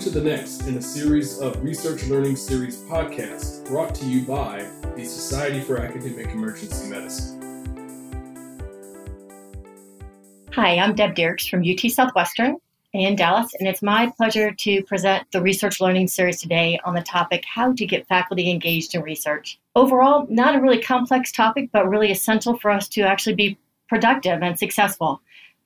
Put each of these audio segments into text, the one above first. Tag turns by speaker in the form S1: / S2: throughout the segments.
S1: To the next in a series of Research Learning Series podcasts brought to you by the Society for Academic Emergency Medicine.
S2: Hi, I'm Deb Diercks from UT Southwestern in Dallas, and it's my pleasure to present the Research Learning Series today on the topic How to Get Faculty Engaged in Research. Overall, not a really complex topic, but really essential for us to actually be productive and successful.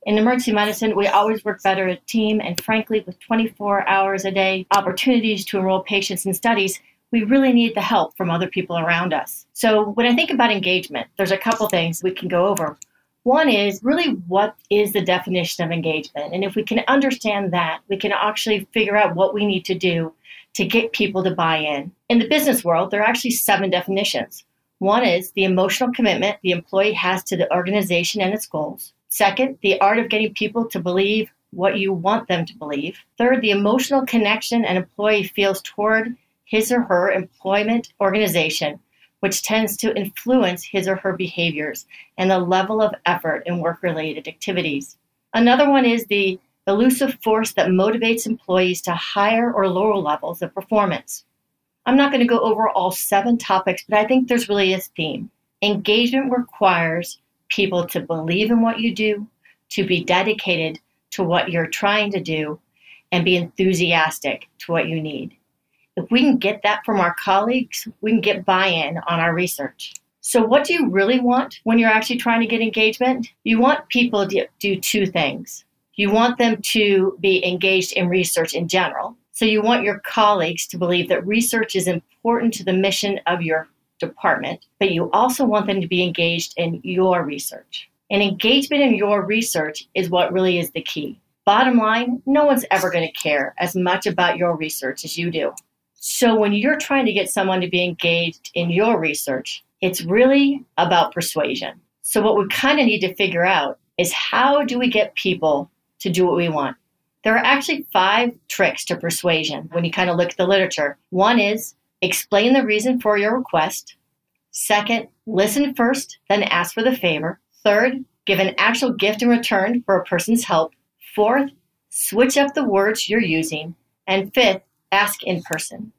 S2: In emergency medicine, we always work better as a team, and frankly, with 24 hours a day opportunities to enroll patients in studies, we really need the help from other people around us. So, when I think about engagement, there's a couple things we can go over. One is really what is the definition of engagement? And if we can understand that, we can actually figure out what we need to do to get people to buy in. In the business world, there are actually seven definitions. One is the emotional commitment the employee has to the organization and its goals. Second, the art of getting people to believe what you want them to believe. Third, the emotional connection an employee feels toward his or her employment organization, which tends to influence his or her behaviors and the level of effort in work related activities. Another one is the elusive force that motivates employees to higher or lower levels of performance. I'm not going to go over all seven topics, but I think there's really a theme. Engagement requires people to believe in what you do, to be dedicated to what you're trying to do, and be enthusiastic to what you need. If we can get that from our colleagues, we can get buy in on our research. So, what do you really want when you're actually trying to get engagement? You want people to do two things. You want them to be engaged in research in general. So, you want your colleagues to believe that research is important to the mission of your department, but you also want them to be engaged in your research. And engagement in your research is what really is the key. Bottom line, no one's ever going to care as much about your research as you do. So when you're trying to get someone to be engaged in your research, it's really about persuasion. So what we kind of need to figure out is how do we get people to do what we want? There are actually five tricks to persuasion when you kind of look at the literature. One is Explain the reason for your request. Second, listen first, then ask for the favor. Third, give an actual gift in return for a person's help. Fourth, switch up the words you're using. And fifth, ask in person.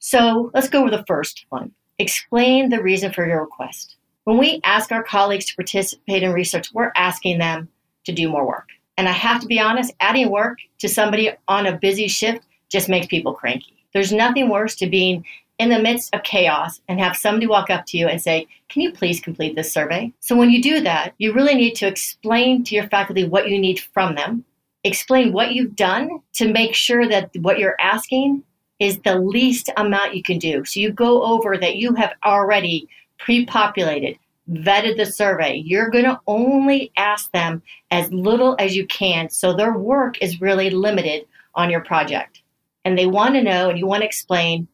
S2: So let's go over the first one. Explain the reason for your request. When we ask our colleagues to participate in research, we're asking them to do more work. And I have to be honest, adding work to somebody on a busy shift just makes people cranky. There's nothing worse to being in the midst of chaos and have somebody walk up to you and say, Can you please complete this survey? So, when you do that, you really need to explain to your faculty what you need from them, explain what you've done to make sure that what you're asking is the least amount you can do. So, you go over that you have already pre populated, vetted the survey. You're going to only ask them as little as you can so their work is really limited on your project. And they want to know, and you want to explain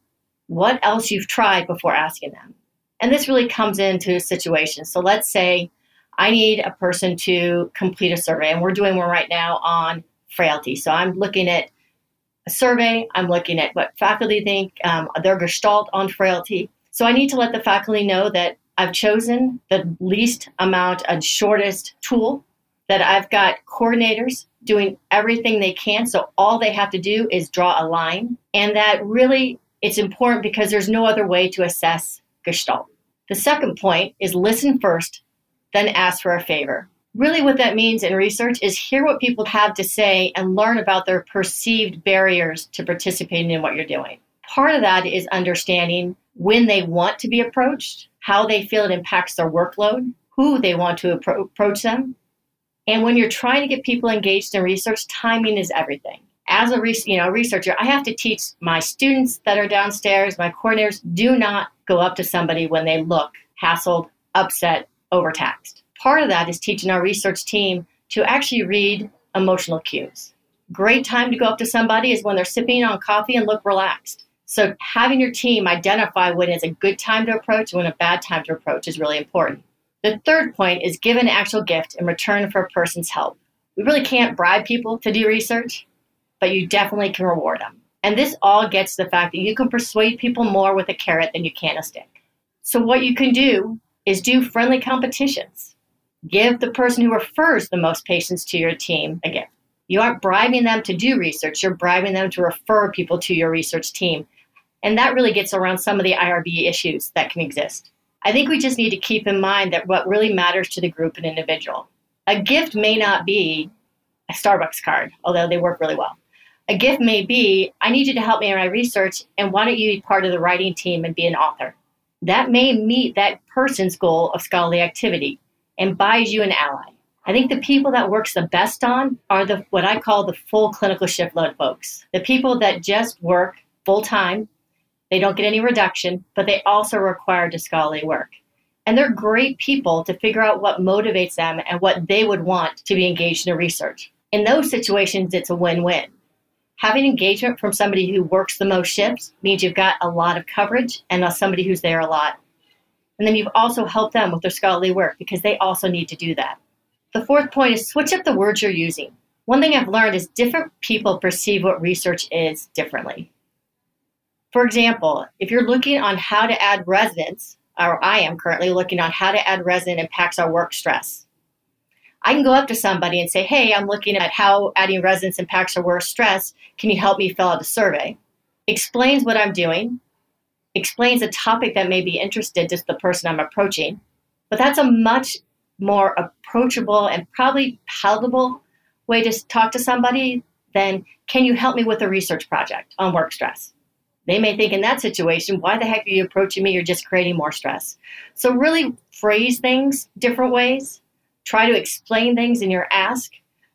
S2: what else you've tried before asking them. And this really comes into a situation. So let's say I need a person to complete a survey, and we're doing one right now on frailty. So I'm looking at a survey, I'm looking at what faculty think, um, their gestalt on frailty. So I need to let the faculty know that I've chosen the least amount and shortest tool, that I've got coordinators doing everything they can. So all they have to do is draw a line, and that really it's important because there's no other way to assess Gestalt. The second point is listen first, then ask for a favor. Really, what that means in research is hear what people have to say and learn about their perceived barriers to participating in what you're doing. Part of that is understanding when they want to be approached, how they feel it impacts their workload, who they want to appro- approach them. And when you're trying to get people engaged in research, timing is everything as a you know researcher, I have to teach my students that are downstairs, my coordinators, do not go up to somebody when they look hassled, upset, overtaxed. Part of that is teaching our research team to actually read emotional cues. Great time to go up to somebody is when they're sipping on coffee and look relaxed. So having your team identify when it's a good time to approach and when a bad time to approach is really important. The third point is give an actual gift in return for a person's help. We really can't bribe people to do research but you definitely can reward them. And this all gets to the fact that you can persuade people more with a carrot than you can a stick. So, what you can do is do friendly competitions. Give the person who refers the most patients to your team a gift. You aren't bribing them to do research, you're bribing them to refer people to your research team. And that really gets around some of the IRB issues that can exist. I think we just need to keep in mind that what really matters to the group and individual. A gift may not be a Starbucks card, although they work really well. A gift may be, I need you to help me in my research, and why don't you be part of the writing team and be an author? That may meet that person's goal of scholarly activity and buys you an ally. I think the people that works the best on are the what I call the full clinical shift load folks. The people that just work full time, they don't get any reduction, but they also require to scholarly work. And they're great people to figure out what motivates them and what they would want to be engaged in research. In those situations, it's a win win. Having engagement from somebody who works the most shifts means you've got a lot of coverage and somebody who's there a lot. And then you've also helped them with their scholarly work because they also need to do that. The fourth point is switch up the words you're using. One thing I've learned is different people perceive what research is differently. For example, if you're looking on how to add resonance, or I am currently looking on how to add resonance impacts our work stress. I can go up to somebody and say, Hey, I'm looking at how adding resonance impacts our work stress. Can you help me fill out a survey? Explains what I'm doing, explains a topic that may be interested to the person I'm approaching. But that's a much more approachable and probably palatable way to talk to somebody than can you help me with a research project on work stress? They may think in that situation, why the heck are you approaching me? You're just creating more stress. So, really phrase things different ways. Try to explain things in your ask,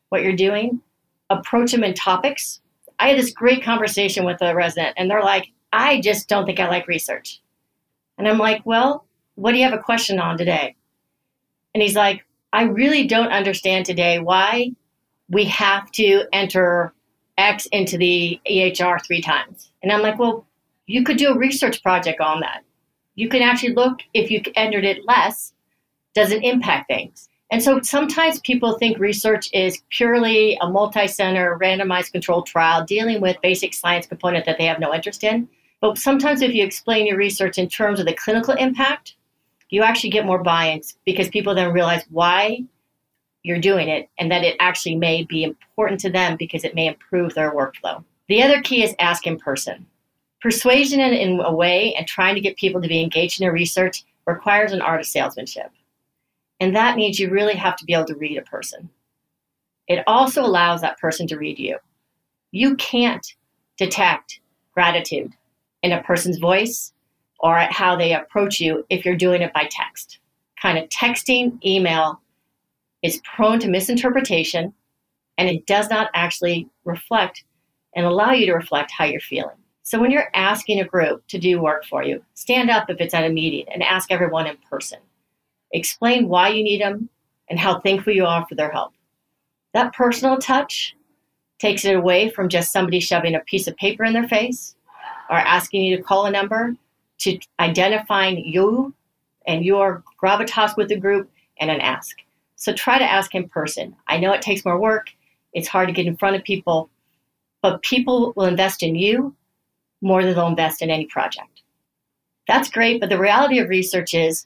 S2: what you're doing. Approach them in topics. I had this great conversation with a resident, and they're like, I just don't think I like research. And I'm like, well, what do you have a question on today? And he's like, I really don't understand today why we have to enter X into the EHR three times. And I'm like, well, you could do a research project on that. You can actually look if you entered it less, does it impact things? And so sometimes people think research is purely a multi center, randomized controlled trial dealing with basic science component that they have no interest in. But sometimes if you explain your research in terms of the clinical impact, you actually get more buy ins because people then realize why you're doing it and that it actually may be important to them because it may improve their workflow. The other key is ask in person. Persuasion in, in a way and trying to get people to be engaged in their research requires an art of salesmanship. And that means you really have to be able to read a person. It also allows that person to read you. You can't detect gratitude in a person's voice or at how they approach you if you're doing it by text. Kind of texting, email is prone to misinterpretation and it does not actually reflect and allow you to reflect how you're feeling. So when you're asking a group to do work for you, stand up if it's at a meeting and ask everyone in person. Explain why you need them and how thankful you are for their help. That personal touch takes it away from just somebody shoving a piece of paper in their face or asking you to call a number to identifying you and your gravitas with the group and an ask. So try to ask in person. I know it takes more work, it's hard to get in front of people, but people will invest in you more than they'll invest in any project. That's great, but the reality of research is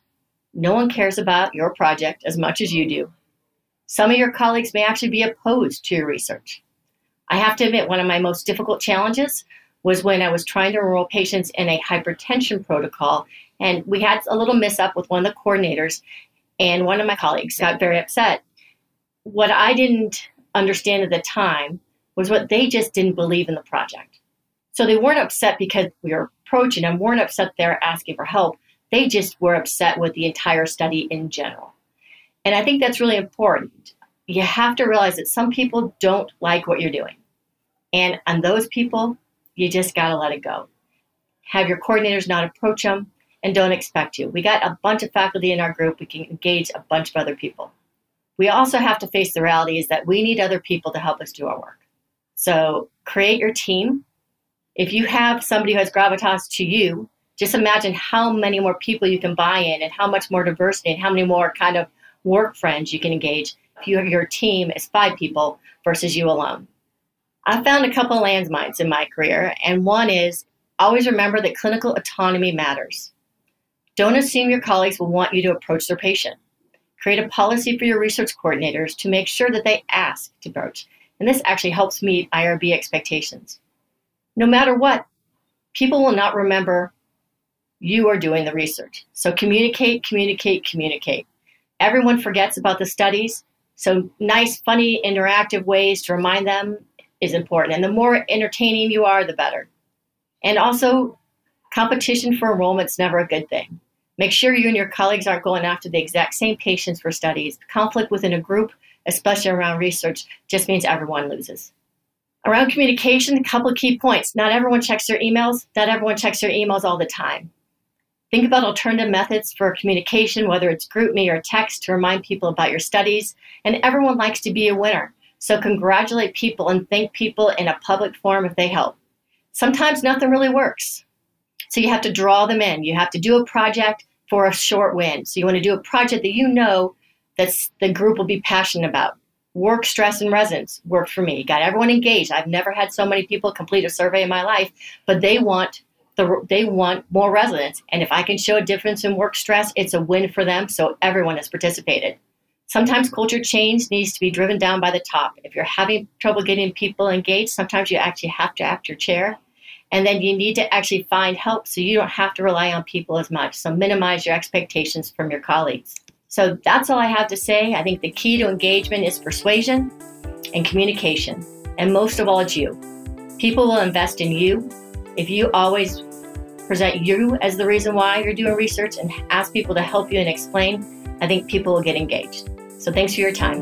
S2: no one cares about your project as much as you do. Some of your colleagues may actually be opposed to your research. I have to admit, one of my most difficult challenges was when I was trying to enroll patients in a hypertension protocol. And we had a little miss up with one of the coordinators, and one of my colleagues got very upset. What I didn't understand at the time was what they just didn't believe in the project. So they weren't upset because we were approaching them, weren't upset they're asking for help. They just were upset with the entire study in general. And I think that's really important. You have to realize that some people don't like what you're doing. And on those people, you just got to let it go. Have your coordinators not approach them and don't expect you. We got a bunch of faculty in our group. We can engage a bunch of other people. We also have to face the reality is that we need other people to help us do our work. So create your team. If you have somebody who has gravitas to you, just imagine how many more people you can buy in and how much more diversity and how many more kind of work friends you can engage if you, have your team is five people versus you alone. I found a couple landmines in my career, and one is always remember that clinical autonomy matters. Don't assume your colleagues will want you to approach their patient. Create a policy for your research coordinators to make sure that they ask to approach And this actually helps meet IRB expectations. No matter what, people will not remember you are doing the research. So communicate, communicate, communicate. Everyone forgets about the studies. So nice, funny, interactive ways to remind them is important. And the more entertaining you are, the better. And also, competition for enrollment is never a good thing. Make sure you and your colleagues aren't going after the exact same patients for studies. Conflict within a group, especially around research, just means everyone loses. Around communication, a couple of key points. Not everyone checks their emails. Not everyone checks their emails all the time. Think about alternative methods for communication, whether it's GroupMe or text, to remind people about your studies. And everyone likes to be a winner. So congratulate people and thank people in a public forum if they help. Sometimes nothing really works. So you have to draw them in. You have to do a project for a short win. So you want to do a project that you know that the group will be passionate about. Work stress and resonance worked for me. Got everyone engaged. I've never had so many people complete a survey in my life, but they want the, they want more residents. And if I can show a difference in work stress, it's a win for them. So everyone has participated. Sometimes culture change needs to be driven down by the top. If you're having trouble getting people engaged, sometimes you actually have to act your chair. And then you need to actually find help so you don't have to rely on people as much. So minimize your expectations from your colleagues. So that's all I have to say. I think the key to engagement is persuasion and communication. And most of all, it's you. People will invest in you if you always present you as the reason why you're doing research and ask people to help you and explain, I think people will get engaged. So thanks for your time.